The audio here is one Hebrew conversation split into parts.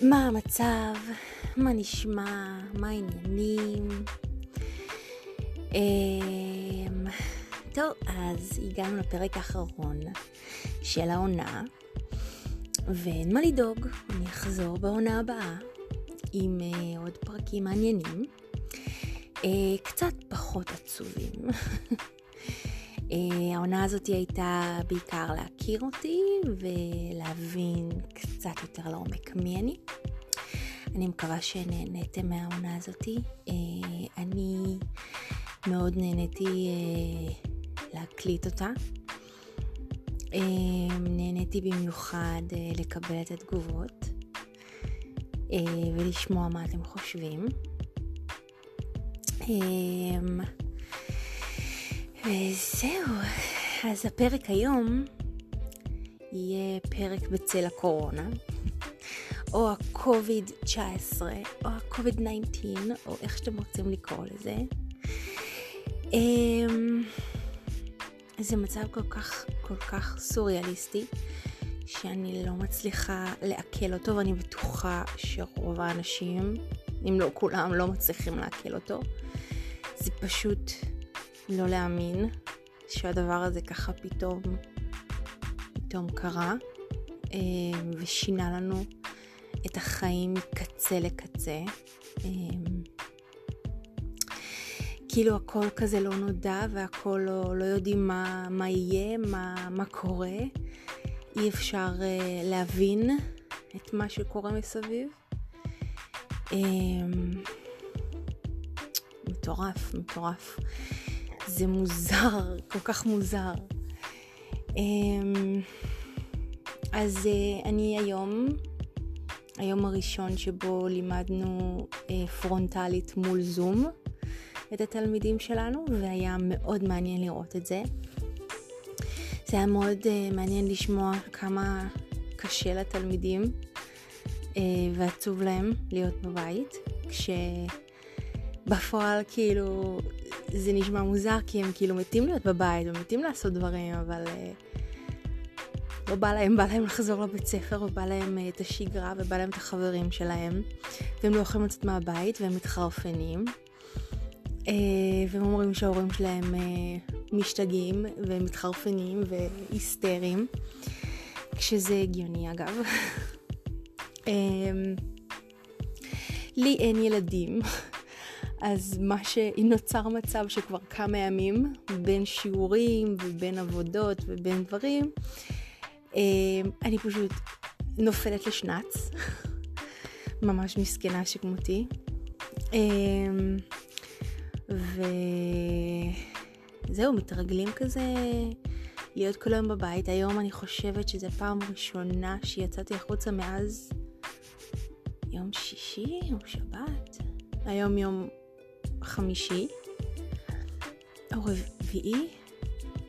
מה המצב? מה נשמע? מה העניינים? אמ, טוב, אז הגענו לפרק האחרון של העונה, ואין מה לדאוג, אני אחזור בעונה הבאה עם uh, עוד פרקים מעניינים, uh, קצת פחות עצובים. uh, העונה הזאת הייתה בעיקר להכיר אותי ולהבין קצת יותר לעומק מי אני. אני מקווה שנהניתם מהעונה הזאתי. Uh, אני מאוד נהניתי uh, להקליט אותה. נהניתי במיוחד לקבל את התגובות ולשמוע מה אתם חושבים. וזהו, אז הפרק היום יהיה פרק בצל הקורונה, או ה-COVID-19, או ה-COVID-19, או איך שאתם רוצים לקרוא לזה. אמ, זה מצב כל כך, כל כך סוריאליסטי, שאני לא מצליחה לעכל אותו, ואני בטוחה שרוב האנשים, אם לא כולם, לא מצליחים לעכל אותו. זה פשוט לא להאמין שהדבר הזה ככה פתאום, פתאום קרה, אמ, ושינה לנו את החיים מקצה לקצה. אמ, כאילו הכל כזה לא נודע והכל לא, לא יודעים מה, מה יהיה, מה, מה קורה. אי אפשר uh, להבין את מה שקורה מסביב. מטורף, מטורף. זה מוזר, כל כך מוזר. Um, אז uh, אני היום, היום הראשון שבו לימדנו uh, פרונטלית מול זום. את התלמידים שלנו, והיה מאוד מעניין לראות את זה. זה היה מאוד uh, מעניין לשמוע כמה קשה לתלמידים ועצוב להם להיות בבית, כשבפועל כאילו זה נשמע מוזר כי הם כאילו מתים להיות בבית ומתים לעשות דברים, אבל uh, לא בא להם, בא להם לחזור לבית ספר ובא להם uh, את השגרה ובא להם את החברים שלהם, והם לא יכולים לצאת מהבית והם מתחרפנים. אה, והם אומרים שההורים שלהם אה, משתגעים ומתחרפנים והיסטריים, כשזה הגיוני אגב. אמ, לי אין ילדים, אז מה שנוצר מצב שכבר כמה ימים בין שיעורים ובין עבודות ובין דברים, אמ, אני פשוט נופלת לשנץ, ממש מסכנה שכמותי. אמ, וזהו, מתרגלים כזה להיות כל היום בבית. היום אני חושבת שזו פעם ראשונה שיצאתי החוצה מאז יום שישי או שבת. היום יום חמישי או רביעי.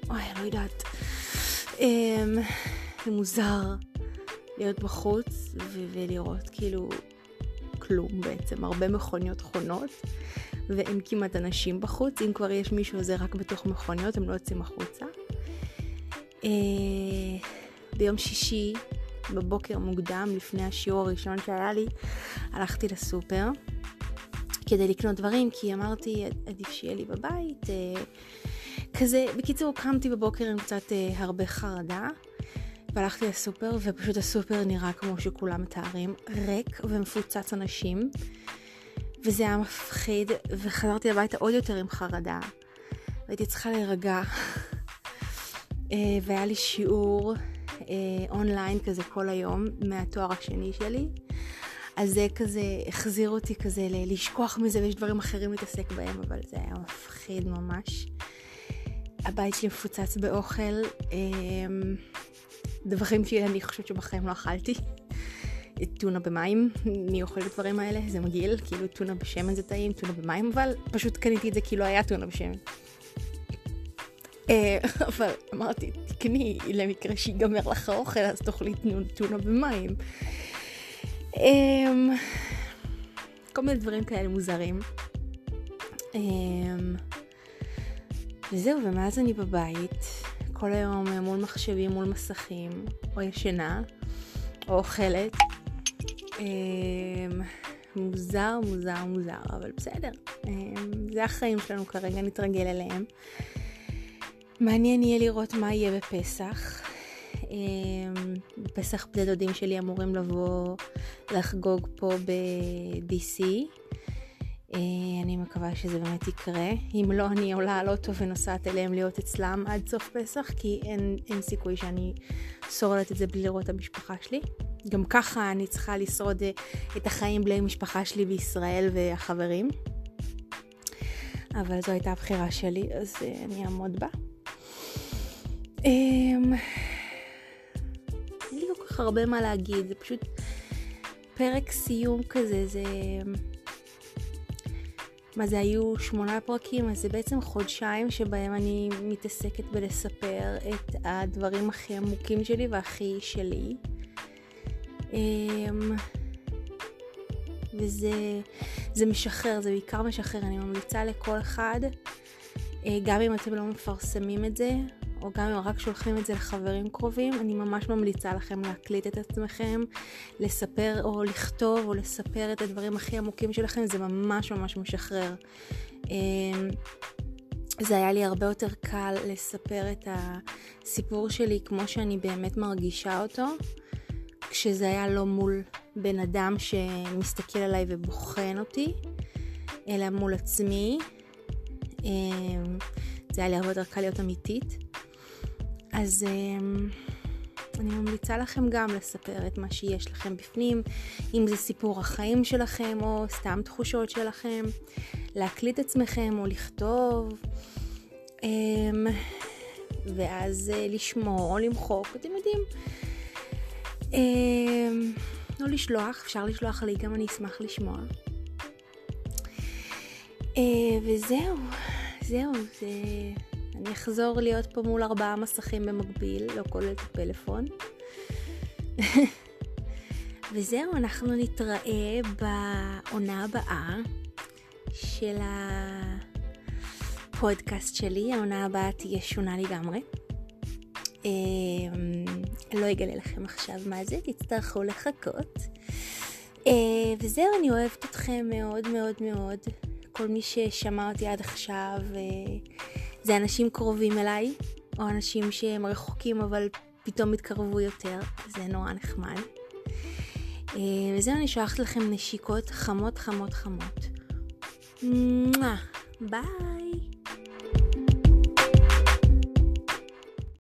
אוי, לא יודעת. אמ, זה מוזר להיות בחוץ ולראות כאילו כלום בעצם, הרבה מכוניות חונות. ואין כמעט אנשים בחוץ, אם כבר יש מישהו זה רק בתוך מכוניות, הם לא יוצאים החוצה. אה, ביום שישי בבוקר מוקדם, לפני השיעור הראשון שהיה לי, הלכתי לסופר כדי לקנות דברים, כי אמרתי, עדיף שיהיה לי בבית. אה, כזה, בקיצור, קמתי בבוקר עם קצת אה, הרבה חרדה, והלכתי לסופר, ופשוט הסופר נראה כמו שכולם מתארים, ריק ומפוצץ אנשים. וזה היה מפחיד, וחזרתי הביתה עוד יותר עם חרדה. והייתי צריכה להירגע. אה, והיה לי שיעור אונליין כזה כל היום מהתואר השני שלי. אז זה כזה החזיר אותי כזה לשכוח מזה ויש דברים אחרים להתעסק בהם, אבל זה היה מפחיד ממש. הבית שלי מפוצץ באוכל, אה, דברים שאני חושבת שבחיים לא אכלתי. טונה במים, מי אוכל את הדברים האלה? זה מגעיל, כאילו טונה בשמן זה טעים, טונה במים, אבל פשוט קניתי את זה כי לא היה טונה בשמן. אה, אבל אמרתי, תקני למקרה שיגמר לך האוכל, אז תאכלי טונה במים. אמ, כל מיני דברים כאלה מוזרים. אמ, וזהו, ומאז אני בבית, כל היום מול מחשבים, מול מסכים, או ישנה, או אוכלת. אמ, מוזר, מוזר, מוזר, אבל בסדר. אמ, זה החיים שלנו כרגע, נתרגל אליהם. מעניין יהיה לראות מה יהיה בפסח. בפסח בני דודים שלי אמורים לבוא לחגוג פה ב-DC. אני מקווה שזה באמת יקרה. אם לא, אני עולה על אוטו ונוסעת אליהם להיות אצלם עד סוף פסח, כי אין, אין סיכוי שאני שורדת את זה בלי לראות את המשפחה שלי. גם ככה אני צריכה לשרוד את החיים בלי המשפחה שלי בישראל והחברים. אבל זו הייתה הבחירה שלי, אז אני אעמוד בה. כך הרבה מה להגיד, זה פשוט פרק סיום כזה, זה... מה זה היו שמונה פרקים, אז זה בעצם חודשיים שבהם אני מתעסקת בלספר את הדברים הכי עמוקים שלי והכי שלי. אמ, וזה זה משחרר, זה בעיקר משחרר, אני ממליצה לכל אחד, אה, גם אם אתם לא מפרסמים את זה, או גם אם רק שולחים את זה לחברים קרובים, אני ממש ממליצה לכם להקליט את עצמכם, לספר או לכתוב או לספר את הדברים הכי עמוקים שלכם, זה ממש ממש משחרר. אמ, זה היה לי הרבה יותר קל לספר את הסיפור שלי כמו שאני באמת מרגישה אותו, כשזה היה לא מול בן אדם שמסתכל עליי ובוחן אותי, אלא מול עצמי. אמ, זה היה לי הרבה יותר קל להיות אמיתית. אז אמ, אני ממליצה לכם גם לספר את מה שיש לכם בפנים, אם זה סיפור החיים שלכם או סתם תחושות שלכם, להקליט עצמכם או לכתוב, אמ, ואז אה, לשמור או למחוק, אתם יודעים. אמ, לא לשלוח, אפשר לשלוח לי, גם אני אשמח לשמוע. אה, וזהו, זהו, זה... אני אחזור להיות פה מול ארבעה מסכים במקביל, לא כולל את הפלאפון. וזהו, אנחנו נתראה בעונה הבאה של הפודקאסט שלי. העונה הבאה תהיה שונה לגמרי. אמ, לא אגלה לכם עכשיו מה זה, תצטרכו לחכות. אה, וזהו, אני אוהבת אתכם מאוד מאוד מאוד. כל מי ששמע אותי עד עכשיו. זה אנשים קרובים אליי, או אנשים שהם רחוקים אבל פתאום התקרבו יותר, זה נורא נחמד. אה, וזהו, אני שולחת לכם נשיקות חמות חמות חמות. ביי!